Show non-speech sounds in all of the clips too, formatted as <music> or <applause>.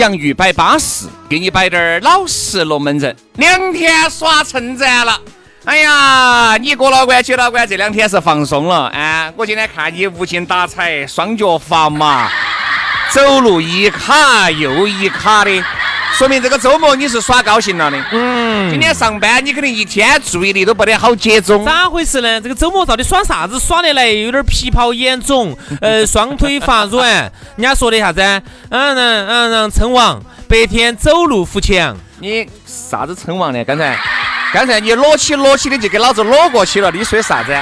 洋芋摆巴适，给你摆点儿老实龙门阵。两天耍成展了，哎呀，你哥老倌、姐老倌这两天是放松了啊！我今天看你无精打采，双脚发麻，走路一卡又一卡的。说明这个周末你是耍高兴了的。嗯，今天上班你肯定一天注意力都不得好集中。咋回事呢？这个周末到底耍啥子？耍得来有点皮泡眼肿，呃，双腿发软。人家说的啥子？嗯嗯嗯嗯，称王，白天走路扶墙。你啥子称王呢？刚才刚才你裸起裸起的就给老子裸过去了。你说啥子？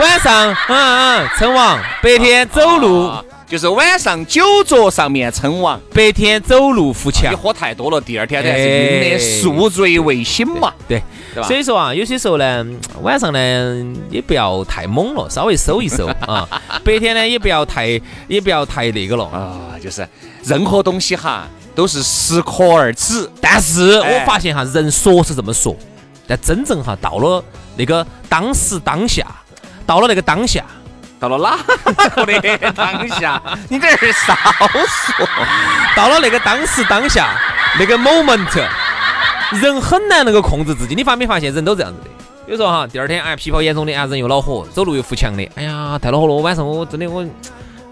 晚上嗯嗯称王，白天走路。就是晚上酒桌上面称王，白天走路扶墙。你喝太多了，第二天才是晕的，宿醉未醒嘛。对，所以说啊，有些时候呢，晚上呢也不要太猛了，稍微收一收 <laughs> 啊。白天呢也不要太也不要太那个了啊。就是任何东西哈都是适可而止。但是我发现哈，人说是这么说，但真正哈到了那个当时当下，到了那个当下。到了哪个 <laughs> 的当下？你这是少说。到了那个当时当下那个 moment，人很难能够控制自己。你发没发现，人都这样子的？比如说哈，第二天哎，皮包严重的啊，人又恼火，走路又扶墙的。哎呀，太恼火了！我晚上我真的我，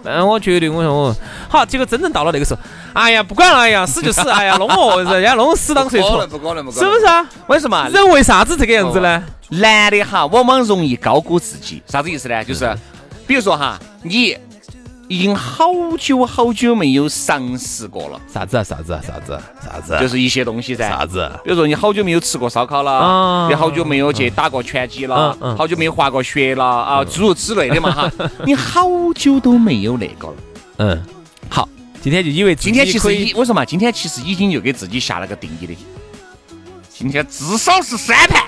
嗯，我绝对我说我好。结果真正到了那个时候，哎呀，不管了，哎呀，死就死，<laughs> 哎呀，弄我，人家弄死当谁错？不可能，不可能，是不是啊？为什么？人为啥子这个样子呢？男的哈，往往容易高估自己，啥子意思呢？就是。比如说哈，你已经好久好久没有尝试过了，啥子啊？啥子啊？啥子？啥子？就是一些东西噻。啥子？比如说你好久没有吃过烧烤了，你好久没有去打过拳击了，好久没有滑过雪了啊，诸如此类的嘛哈。<laughs> 你好久都没有那个了。嗯，好，今天就以为今天其实已，我说嘛，今天其实已经就给自己下了个定义的，今天至少是三盘。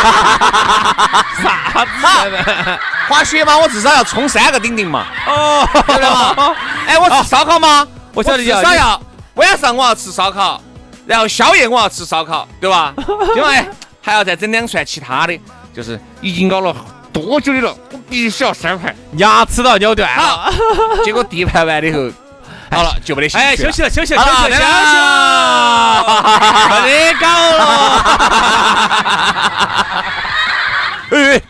<laughs> 啥子？滑雪嘛，我至少要冲三个顶顶嘛。哦，晓得吗？<laughs> 哎，我吃烧烤吗？我晓得，至少要晚上我要吃烧烤，然后宵夜我要吃烧烤，对吧？<laughs> 另外还要再整两串其他的，就是已经搞了多久的了，我必须要三盘，牙齿都要咬断了。<laughs> 结果第一盘完了以后。好了，就没得行了。哎，休息了，休息了，休息了，休息了，没得搞了。哎，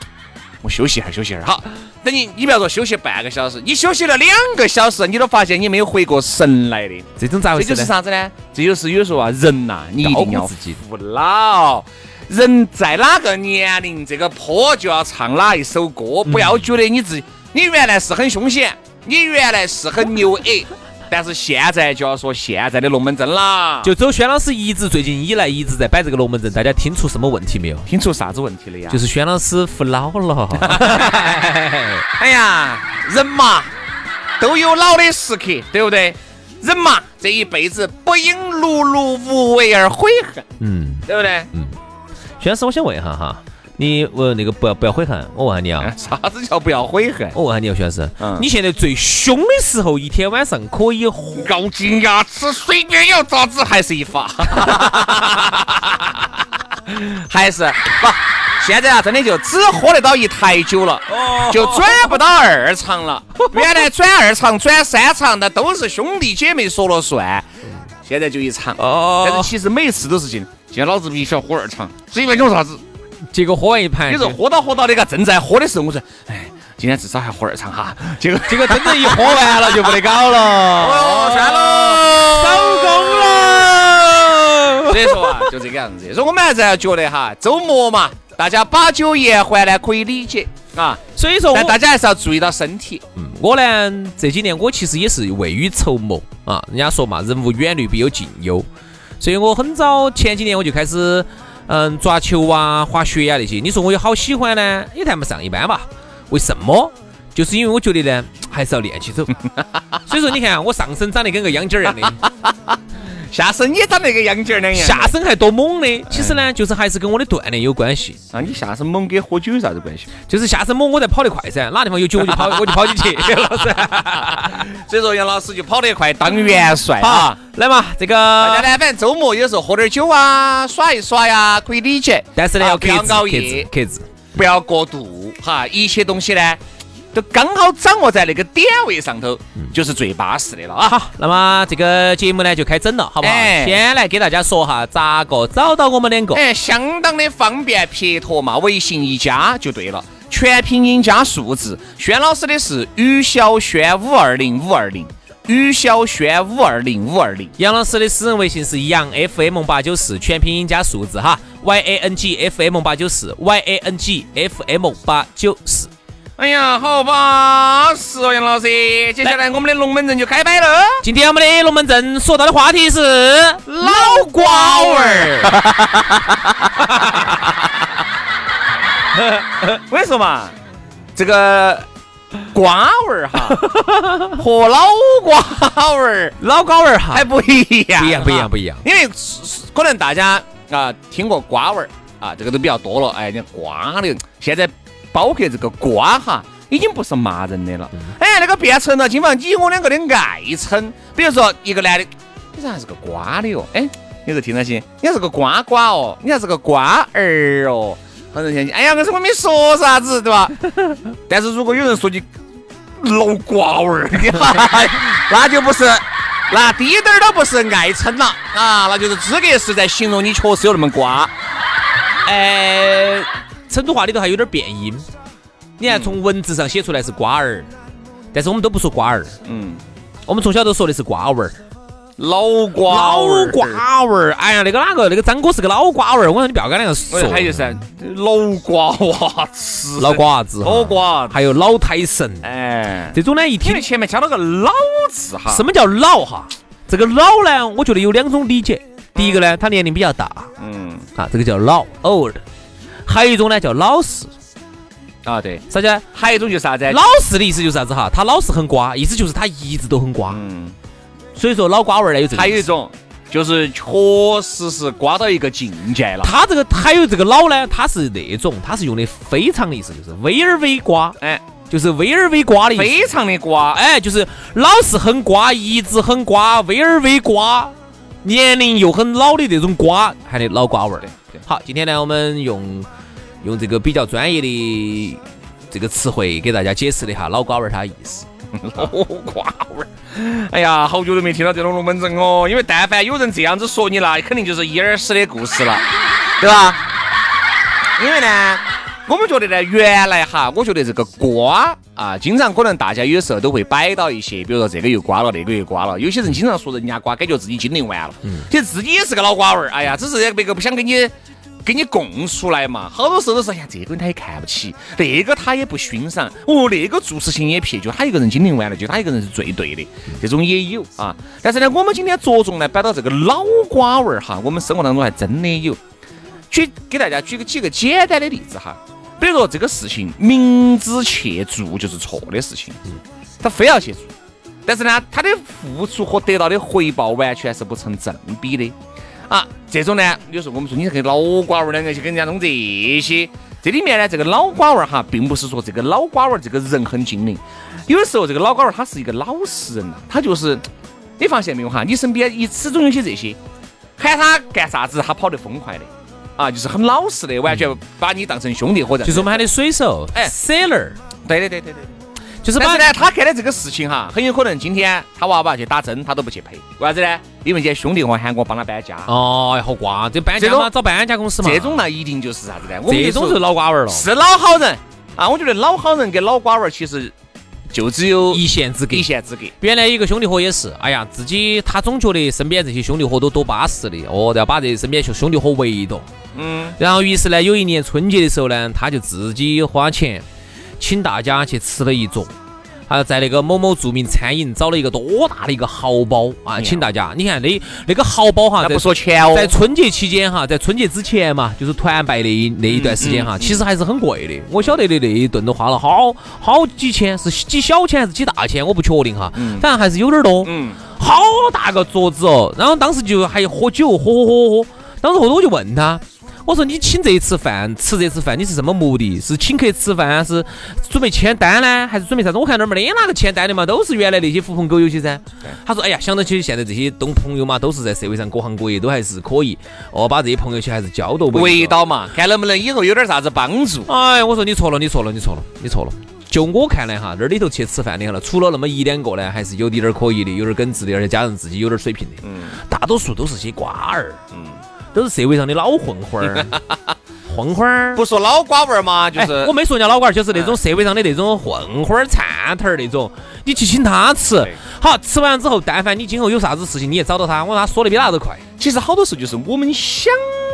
我休息一下，休息一下。好，等你，你不要说休息半个小时，你休息了两个小时，你都发现你没有回过神来的。这种咋回事？这就是啥子呢？这就是有时候啊，人呐，你一定要服老。人在哪个年龄，这个坡就要唱哪一首歌。不要觉得你自己，你原来是很凶险，你原来是很牛哎。但是现在就要说现在的龙门阵啦，就周轩老师一直最近以来一直在摆这个龙门阵，大家听出什么问题没有？听出啥子问题了呀？就是轩老师服老了。<laughs> 哎呀，人嘛都有老的时刻，对不对？人嘛这一辈子不因碌碌无为而悔恨，嗯，对不对？嗯，轩老师，我想问一下哈。你问那个不要不要悔恨，我问下你啊，啥子叫不要悔恨？我问下你啊，徐老师，你现在最凶的时候，一天晚上可以咬紧牙齿，随便要咋子还是一发，<laughs> 还是不？现在啊，真的就只喝得到一台酒了，就转不到二场了。<laughs> 原来转二场、转三场，那都是兄弟姐妹说了算，现在就一场。哦，但是其实每次都是进，今天老子必须要喝二场，随便有啥子。结果喝完一盘，你说喝到喝到那个正在喝的时候，我说，哎，今天至少还喝二场哈。结果结果真正一喝完了就不得搞了，哦，算了，收工了。所以说啊，就这个样子。所以我们还是要觉得哈，周末嘛，大家把酒言欢呢可以理解啊，所以说大家还是要注意到身体。嗯我呢这几年我其实也是未雨绸缪啊，人家说嘛，人无远虑必有近忧，所以我很早前几年我就开始嗯抓球啊、滑雪啊、那些。你说我有好喜欢呢，也谈不上一般吧。为什么？就是因为我觉得呢，还是要练起走。<laughs> 所以说你看我上身长得跟个秧尖儿一样的。下身也长那个样劲儿两样。下身还多猛的，其实呢，就是还是跟我的锻炼有关系。那，<laughs> 你下身猛跟喝酒有啥子关系？就是下身猛，我才跑得快噻，哪地方有酒我就跑，<laughs> 我就跑进去。老师，所以说杨老师就跑得快，当元帅好啊。，来嘛，这个大家，呢，反正周末有时候喝点酒啊，耍一耍呀，可以理解。但是呢，要克制，克制，克制。不要过度哈，一些东西呢，都刚好掌握在那个点位上头，就是最巴适的了啊。好，那么这个节目呢就开整了，好不好？哎先来给大家说哈，咋个找到我们两个？哎，相当的方便撇脱嘛，微信一加就对了，全拼音加数字。轩老师的是于小轩五二零五二零，于小轩五二零五二零。杨老师的私人微信是杨 FM 八九四，全拼音加数字哈，Y A N G F M 八九四，Y A N G F M 八九四。哎呀，好巴适哦，杨老师。接下来我们的龙门阵就开摆了。今天我们的龙门阵说到的话题是老瓜娃儿。我跟你说嘛，这个瓜娃儿哈 <laughs> 和老瓜娃儿老高儿哈还，不一样，不一样，不一样，不一样。因为可能大家啊听过瓜娃儿啊，这个都比较多了。哎，你瓜的，现在包括这个瓜哈，已经不是骂人的了。哎，那个变成了今晚你我两个的爱称。比如说一个男的，你咋还是个瓜的哟？哎，你这听到起，你还是个瓜瓜哦，你还是个瓜儿哦。很多人想，哎呀，我是我没说啥子，对吧？<laughs> 但是如果有人说你老瓜娃儿，<laughs> 那就不是，那滴点儿都不是爱称了啊，那就是资格是在形容你确实有那么瓜。呃，成都话里头还有点变音，你看从文字上写出来是瓜儿，但是我们都不说瓜儿，嗯，我们从小都说的是瓜娃儿。老瓜老瓜娃儿，哎呀，那个哪个那个张哥是个老瓜娃儿，我说你不要跟那个说。哎，还有噻，老瓜娃子，老瓜子，老瓜，还有老胎神，哎，这种呢一听前面加了个老字哈，什么叫老哈？这个老呢，我觉得有两种理解。第一个呢，他年龄比较大。嗯。啊，这个叫老 old；还有一种呢叫老实，啊对，啥子？还有一种就是啥子？老实的意思就是啥子哈？他老是很瓜，意思就是他一直都很瓜。嗯，所以说老瓜味儿呢有这个。还有一种就是确实是瓜到一个境界了，他这个还有这个老呢，他是那种他是用的非常的意思，就是微而微瓜，哎，就是微而微瓜的意思。非常的瓜，哎，就是老是很瓜，一直很瓜，微而微瓜，年龄又很老的这种瓜，喊得老瓜味儿。对对好，今天呢，我们用用这个比较专业的这个词汇给大家解释了一下老瓜娃儿它的意思。<laughs> 老瓜娃儿。哎呀，好久都没听到这种龙门阵哦，因为但凡有人这样子说你了，肯定就是一耳屎的故事了，对吧？因为呢，我们觉得呢，原来哈，我觉得这个瓜啊，经常可能大家有时候都会摆到一些，比如说这个又瓜了，那个又瓜了。有些人经常说人家瓜，感觉自己精灵完了，其实自己也是个老瓜娃儿。哎呀，只是别个不想给你。给你供出来嘛，好多时候都是，哎呀，这个人他也看不起，那个他也不欣赏，哦，那个做事情也撇，就他一个人经营完了，就他一个人是最对的，这种也有啊。但是呢，我们今天着重呢摆到这个老瓜娃儿哈，我们生活当中还真的有。举给大家举个几个简单的例子哈，比如说这个事情明知去做就是错的事情，他非要去做，但是呢，他的付出和得到的回报完全是不成正比的啊。这种呢，有时候我们说你这个老瓜娃儿两个去跟人家弄这些，这里面呢，这个老瓜娃儿哈，并不是说这个老瓜娃儿这个人很精明，有的时候这个老瓜娃儿他是一个老实人呐，他就是你发现没有哈，你身边一始终有些这些，喊他干啥子他跑得疯快的。啊，就是很老实的，完全把你当成兄弟伙在。就是我们喊的水手，哎 sailor，对对对对对。就是把但是呢，他干的这个事情哈，很有可能今天他娃娃去打针，他都不去赔，为啥子呢？因为今天兄弟伙喊我帮他搬家。哦，好瓜，这搬家嘛，找搬家公司嘛，这种那，一定就是啥子呢？我这种就是老瓜娃儿了。是老好人，啊，我觉得老好人跟老瓜娃儿其实就只有一线之隔一。线之隔。原来一个兄弟伙也是，哎呀，自己他总觉得身边这些兄弟伙都多巴适的，哦，要把这身边兄兄弟伙围到。嗯，然后于是呢，有一年春节的时候呢，他就自己花钱请大家去吃了一桌。啊，在那个某某著名餐饮找了一个多大的一个豪包啊，请大家。你看那那个豪包哈，不说钱哦，在春节期间哈，在春节之前嘛，就是团拜那一那一段时间哈，其实还是很贵的。我晓得的那一顿都花了好好几千，是几小钱还是几大钱，我不确定哈，反正还是有点多。嗯，好大个桌子哦，然后当时就还喝酒，喝喝喝喝。当时后头我就问他，我说你请这一次饭，吃这次饭你是什么目的？是请客吃饭，是准备签单呢，还是准备啥子？我看那儿没得哪个签单的嘛，都是原来那些狐朋狗友些噻。他说，哎呀，想到起现在这些东朋友嘛，都是在社会上各行各业都还是可以，哦，把这些朋友些还是交到围到嘛，看能不能以后有点啥子帮助。哎，我说你错了，你错了，你错了，你错了。就我看来哈，那里头去吃饭的了，除了那么一两个呢，还是有点儿可以的，有点儿耿直的，而且加上自己有点儿水平的。嗯，大多数都是些瓜儿，嗯，都是社会上的老混混儿，<laughs> 混混儿。不说老瓜娃儿嘛，就哎是我没说人家老瓜儿，就是那种社会上的那种混混儿、颤头儿那种，你去请他吃，好吃完之后，但凡你今后有啥子事情，你也找到他，我说他说的比哪都快。其实好多时候就是我们想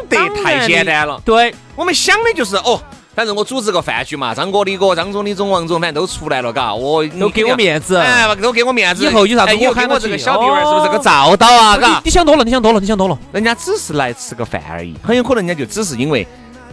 得太简单了。对，我们想的就是哦，反正我组织个饭局嘛，张哥、李哥、张总、李总、王总，反正都出来了，嘎，我都给我面子哎，都给我面子。以后有啥子我喊我这个小弟儿是不是哦个照到啊？嘎你，你想多了，你想多了，你想多了。人家只是来吃个饭而已，很有可能人家就只是因为。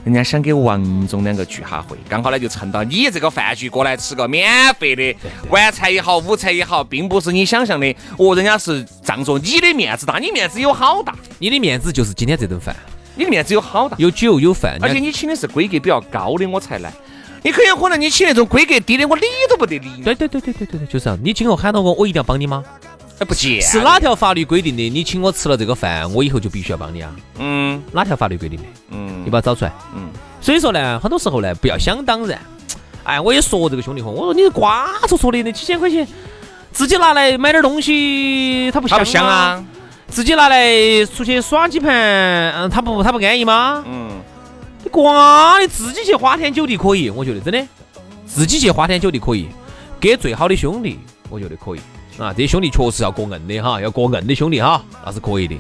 人家想给王总两个聚下会，刚好呢就趁到你这个饭局过来吃个免费的晚餐也好，午餐也好，并不是你想象的哦，人家是仗着你的面子大，你面子有好大，你的面子就是今天这顿饭，你的面子有好大。有酒有饭，而且你请的是规格比较高的，我才来。你很有可能你请那种规格低的，我理都不得理你。对对对对对对对，就是这样。你今后喊到我，我一定要帮你吗？哎，不见是哪？条法律规定的？你请我吃了这个饭，我以后就必须要帮你啊？嗯哪条法律规定的？嗯你把它找出来。嗯，所以说呢，很多时候呢，不要想当然。哎，我也说这个兄弟伙，我说你瓜戳戳的那几千块钱，自己拿来买点东西，他不香他不香啊？自己拿来出去耍几盘，嗯，他不他不安逸吗？嗯，你瓜，你自己去花天酒地可以，我觉得真的，自己去花天酒地可以，给最好的兄弟，我觉得可以啊。这些兄弟确实要过硬的哈，要过硬的兄弟哈，那是可以的。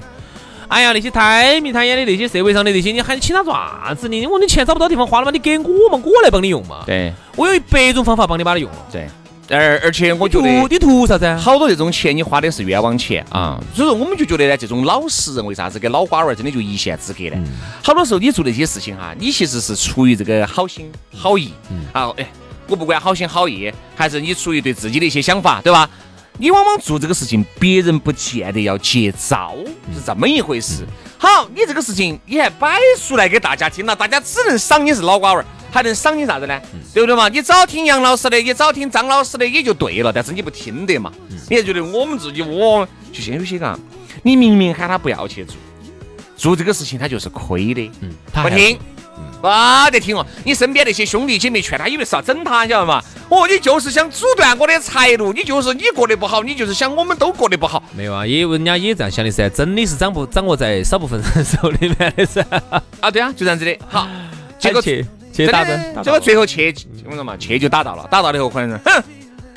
哎呀，那些太迷太眼的那些社会上的那些，你喊你请他做啥子？你我你钱找不到地方花了吗？你给我嘛，我来帮你用嘛。对我有一百种方法帮你把它用了。对。而而且我觉图得你图啥子啊？好多这种钱你花的是冤枉钱啊，所以说我们就觉得呢，这种老实人为啥子跟老瓜娃儿真的就一线之隔呢？好多时候你做那些事情哈，你其实是出于这个好心好意啊，哎，我不管好心好意，还是你出于对自己的一些想法，对吧？你往往做这个事情，别人不见得要接招，是这么一回事。好，你这个事情你还摆出来给大家听了，大家只能赏你是老瓜娃儿，还能赏你啥子呢？对不对嘛？你早听杨老师的，也早听张老师的，也就对了。但是你不听得嘛，你还觉得我们自己我就现在有些嘎，你明明喊他不要去做，做这个事情他就是亏的，嗯，他不听。不得听哦！你身边那些兄弟姐妹劝他，以为是要整他，你晓得吗？哦，你就是想阻断我的财路，你就是你过得不好，你就是想我们都过得不好。没有啊，也人家也这样想的噻，真的是掌握掌握在少部分人手里面的噻。啊，对啊，就这样子的。好，<laughs> 结果去去真打针的，，结果最后去，我说嘛，去就打到了，打到了以后可能是，哼，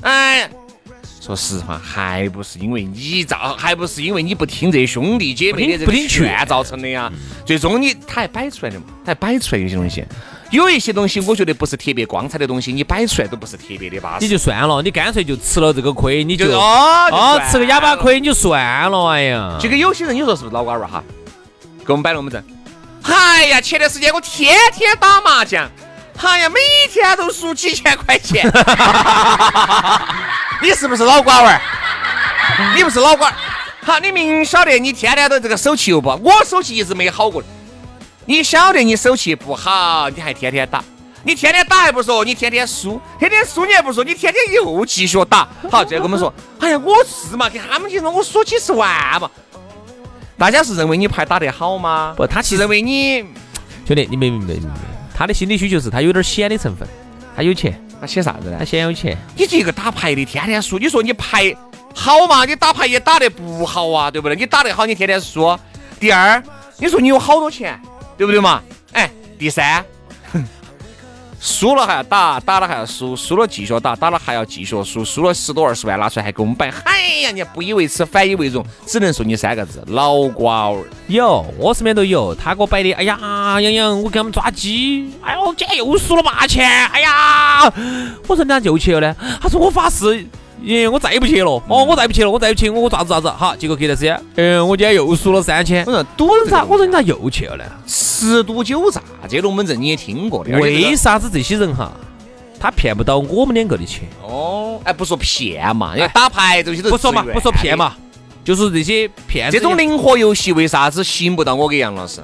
哎，说实话，还不是因为你造，还不是因为你不听这兄弟姐妹的不听劝劝造成的呀。最终你他还摆出来的嘛，他还摆出来有些东西，有一些东西我觉得不是特别光彩的东西，你摆出来都不是特别的巴适。你就算了，你干脆就吃了这个亏，你就就哦就哦吃个哑巴亏你就算了，哎呀，就跟有些人，你说是不是老瓜娃儿哈？给我们摆龙门阵。哎呀，前段时间我天天打麻将，哎呀，每天都输几千块钱。<laughs> 你是不是老瓜娃儿？你不是老瓜儿。好，你明晓得你天天都这个手气又不好，我手气一直没好过。你晓得你手气不好，你还天天打，你天天打还不说，你天天输，天天输你还不说，你天天又继续打。好，这个我们说，哎呀，我是嘛，给他们去说，我输几十万嘛。大家是认为你牌打得好吗？不他其实是认为你兄弟，你没明白明白？他的心理需求是他有点显的成分，他有钱，他写啥子呢他？先有钱，你这个打牌的天天输，你说你牌好嘛？你打牌也打得不好啊，对不对？你打得好，你天天输。第二，你说你有好多钱，对不对嘛？哎，第三，哼输了还要打，打了还要输，输了继续打，打了还要继续输，输了十多二十万拿出来还给我们摆，嗨呀，你不以为耻反以为荣，只能说你三个字，脑瓜儿。有，我身边都有，他给我摆的，哎呀，杨洋，我给他们抓鸡，哎呦，今天又输了八千，哎呀，我说你咋就去了呢？他说我发誓。耶，我再也不去了。哦，我再不去了，我再不去，我我咋子咋子。好，结果隔段时间，嗯，我今天又输了三千。我说赌咋？我说你咋又去了呢？十赌九诈，这龙门阵你也听过的。为啥子这些人哈，他骗不到我们两个的钱？哦，哎，不说骗嘛，因为打牌这些都不说嘛，不说骗嘛，就是这些骗。这种灵活游戏为啥子吸引不到我跟杨老师？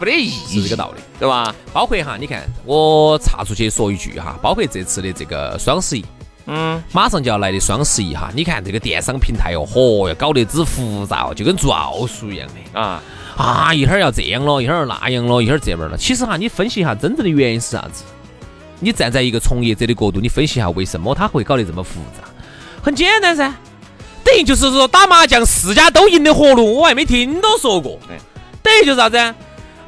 没得意义，这个道理，对吧？包括哈，你看我插出去说一句哈，包括这次的这个双十一。嗯，马上就要来的双十一哈，你看这个电商平台哟，嚯哟，搞得之复杂哦，就跟做奥数一样的啊啊，一会儿要这样了，一会儿那样了，一会儿这边了。其实哈，你分析一下真正的原因是啥子？你站在一个从业者的角度，你分析一下为什么他会搞得这么复杂？很简单噻，等于就是说打麻将四家都赢的活路，我还没听到说过。等于就是啥子？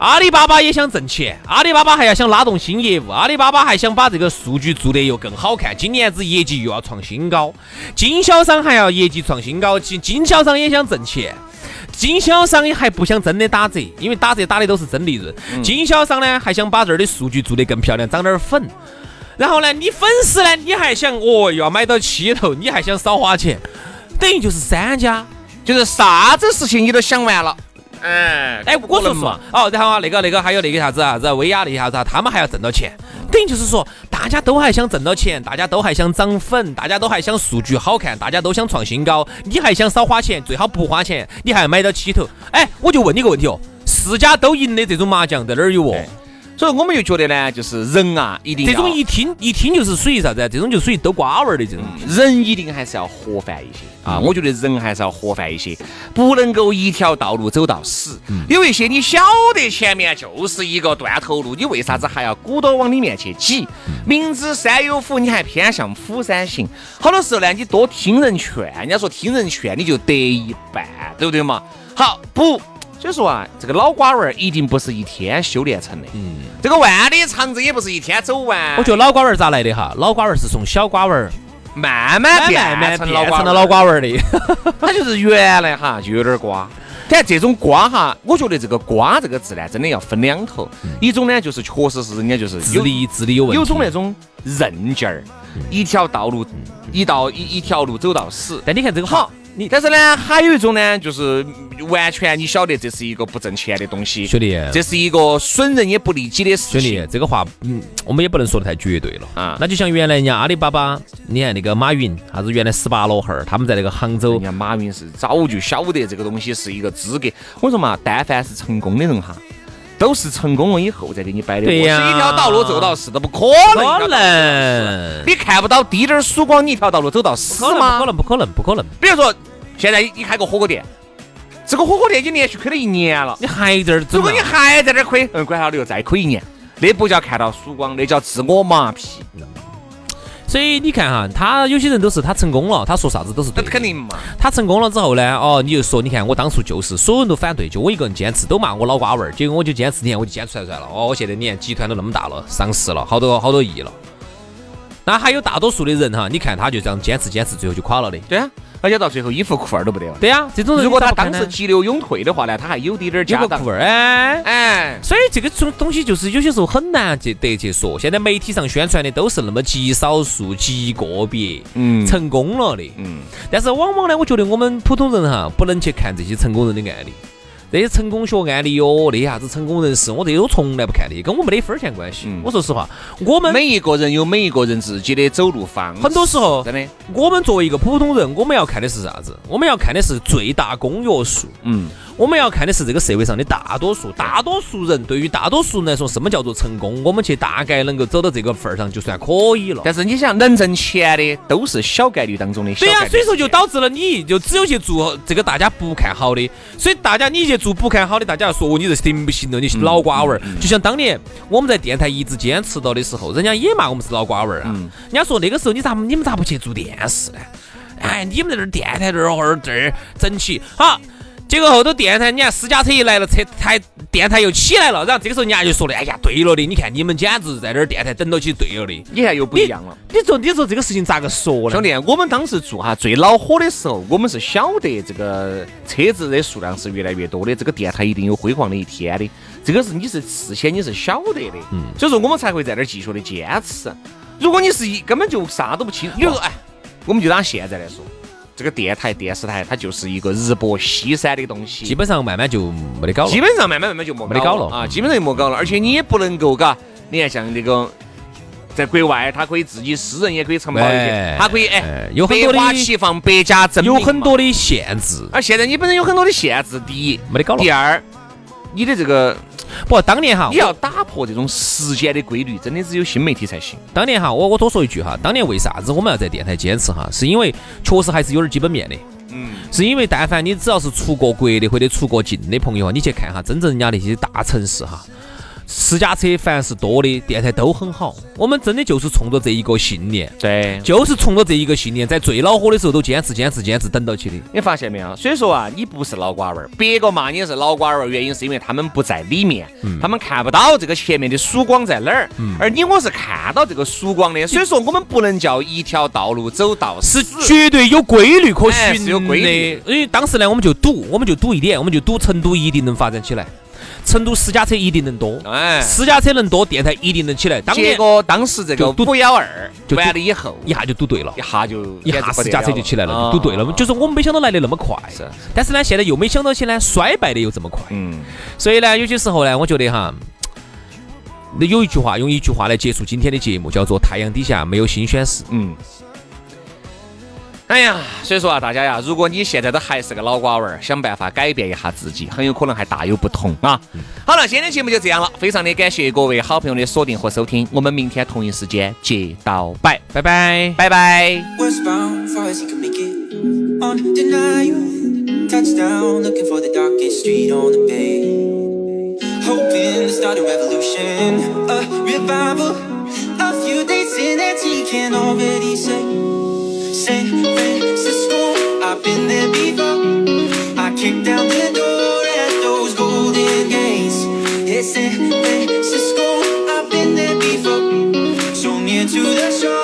阿里巴巴也想挣钱，阿里巴巴还要想拉动新业务，阿里巴巴还想把这个数据做得又更好看，今年子业绩又要创新高，经销商还要业绩创新高，经经销商也想挣钱，经销商也还不想真的打折，因为打折打的都是真利润，经销商呢还想把这儿的数据做得更漂亮，涨点粉，然后呢，你粉丝呢你还想哦要买到七头，你还想少花钱，等于就是三家，就是啥子事情你都想完了。哎哎，我说说哦，然后啊，那个那个还有那个啥子啊，啥子薇娅那啥子，他们还要挣到钱，等于就是说，大家都还想挣到钱，大家都还想涨粉，大家都还想数据好看，大家都想创新高，你还想少花钱，最好不花钱，你还要买到起头。哎，我就问你个问题哦，四家都赢的这种麻将在哪儿有哦？所以我们又觉得呢，就是人啊，一定这种一听一听就是属于啥子？这种就属于兜瓜味儿的这种。人一定还是要活泛一些啊！我觉得人还是要活泛一些，不能够一条道路走到死。有一些你晓得前面就是一个断头路，你为啥子还要鼓捣往里面去挤？明知山有虎，你还偏向虎山行。好多时候呢，你多听人劝，人家说听人劝你就得一半，对不对嘛？好不？所以说啊，这个老瓜娃儿一定不是一天修炼成的。嗯，这个万里长征也不是一天走完。我觉得老瓜娃儿咋来的哈？老瓜娃儿是从小瓜娃儿慢慢变成老成了老瓜娃儿的。<laughs> 他就是原来哈就有点瓜。<laughs> 但这种瓜哈，我觉得这个瓜这个字呢，真的要分两头。一种呢，就是确实是人家就是智力智力有问题。有种那种韧劲儿，一条道路，一道一一条路走到死。但你看这个好。你但是呢，还有一种呢，就是完全你晓得这是一个不挣钱的东西，兄弟，这是一个损人也不利己的事情。兄弟，这个话，嗯，我们也不能说的太绝对了啊。那就像原来人家阿里巴巴，你看那个马云，啥子原来十八罗汉儿，他们在那个杭州，人家马云是早就晓得这个东西是一个资格。我说嘛，但凡是成功的人哈。都是成功了以后再给你摆的，对呀，一条道路走到死都不可能，可能，你看不到滴点儿曙光，你一条道路走到死吗？不可能，不可能，不可能。比如说。现在你开个火锅店，这个火锅店已经连续亏了一年了，你还在这儿？如果你还在这儿亏，嗯，管他了又再亏一年，那不叫看到曙光，那叫自我麻痹。所以你看哈，他有些人都是他成功了，他说啥子都是对。那肯定嘛。他成功了之后呢，哦，你就说，你看我当初就是所有人都反对，就我一个人坚持，都骂我脑瓜娃儿，结果我就坚持，你看我就坚持出来了。哦，我现在你看集团都那么大了，上市了，好多好多亿了。那还有大多数的人哈，你看他就这样坚持坚持，最后就垮了的。对啊。而且到最后衣服裤儿都不得了。对啊，这种人如果他当时急流勇退的话呢，他还有点点家当。裤儿哎哎，所以这个种东西就是有些时候很难去得去说。现在媒体上宣传的都是那么极少数、极个别，嗯，成功了的，嗯。但是往往呢，我觉得我们普通人哈，不能去看这些成功人的案例。这些成功学案例哟，那些啥子成功人士，我这些都从来不看的，跟我没得分钱关系。我说实话，我们每一个人有每一个人自己的走路方式。很多时候，真的，我们作为一个普通人，我们要看的是啥子？我们要看的是最大公约数。嗯。我们要看的是这个社会上的大多数，大多数人对于大多数人来说，什么叫做成功？我们去大概能够走到这个份儿上，就算可以了。但是你想，能挣钱的都是小概率当中的。对呀，所以说就导致了你就只有去做这个大家不看好的，所以大家你去做不看好的，大家要说你这行不行了？你老瓜娃儿。就像当年我们在电台一直坚持到的时候，人家也骂我们是老瓜娃儿啊。人家说那个时候你咋你们咋不去做电视呢？哎，你们在这儿电台这儿或者这儿整起好。结果后头电台，你看私家车一来了，车台电台又起来了，然后这个时候人家就说的，哎呀，对了的，你看你们简直在那儿电台等到起对了的。你看又不一样了。你说，你说这个事情咋个说呢？兄弟，我们当时做哈最恼火的时候，我们是晓得这个车子的数量是越来越多的，这个电台一定有辉煌的一天的。这个是你是事先你是晓得的，嗯，所以说我们才会在那儿继续的坚持。如果你是一根本就啥都不清，比如说哎，我们就拿现在来说。这个电台、电视台，它就是一个日薄西山的东西，基本上慢慢就没得搞了。基本上慢慢慢慢就没没得搞了啊，基本上就没搞了。而且你也不能够，嘎，你看像那个在国外，他可以自己私人也可以承包一些，他可以哎，有很多的齐放、百家争鸣，有很多的限制。而现在你本身有很多的限制，第一没得搞了，第二你的这个。不，当年哈，你要打破这种时间的规律，真的只有新媒体才行。当年哈，我我多说一句哈，当年为啥子我们要在电台坚持哈？是因为确实还是有点基本面的。嗯。是因为但凡你只要是出过国的或者出过境的朋友啊，你去看哈，真正人家那些大城市哈。私家车凡是多的，电台都很好。我们真的就是冲着这一个信念，对，就是冲着这一个信念，在最恼火的时候都坚持、坚持、坚持，等到起的。你发现没有？所以说啊，你不是老瓜娃儿，别个骂你是老瓜娃儿，原因是因为他们不在里面，他们看不到这个前面的曙光在哪儿。而你我是看到这个曙光的，所以说我们不能叫一条道路走到是绝对有规律可循是有规律。因为当时呢，我们就赌，我们就赌一点，我们就赌成都一定能发展起来。成都私家车一定能多，哎，私家车能多，电台一定能起来。当结果当时这个五幺二完了以后，一下就赌对了，一下就一下私家车就起来了，赌对了。就是我们没想到来的那么快，是。但是呢，现在又没想到起呢，衰败的又这么快。嗯。所以呢，有些时候呢，我觉得哈，那有一句话，用一句话来结束今天的节目，叫做“太阳底下没有新鲜事”。嗯。哎呀，所以说啊，大家呀，如果你现在都还是个老瓜娃儿，想办法改变一下自己，很有可能还大有不同啊。好了，今天节目就这样了，非常的感谢各位好朋友的锁定和收听，我们明天同一时间接到拜，拜拜，拜拜。San Francisco, I've been there before. I kicked down the door at those golden gates. Yeah, San Francisco, I've been there before. So near to the shore,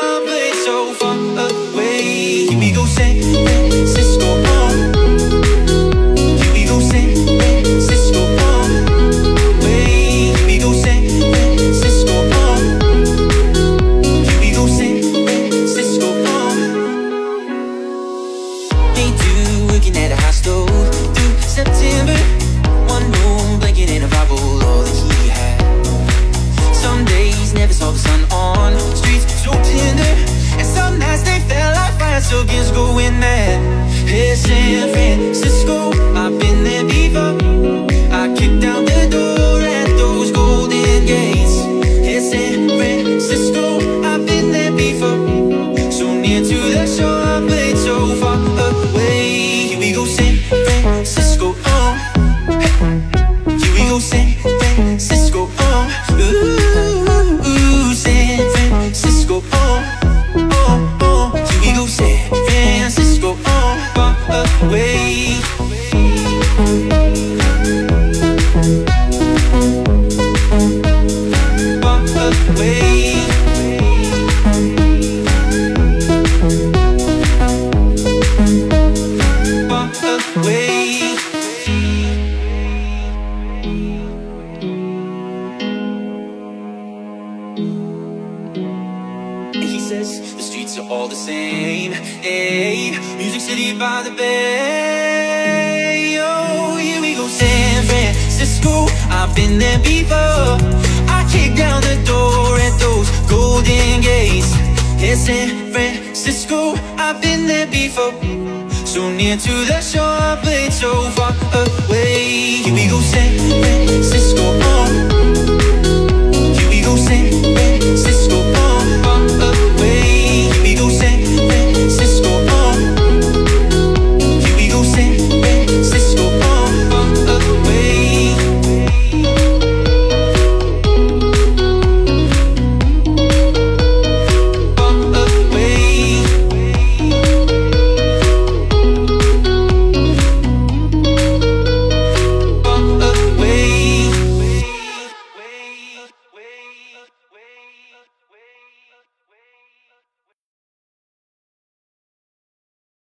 oh. Francisco, I've been there before. So near to the shore, but so far away. Here we go, San Francisco. Oh.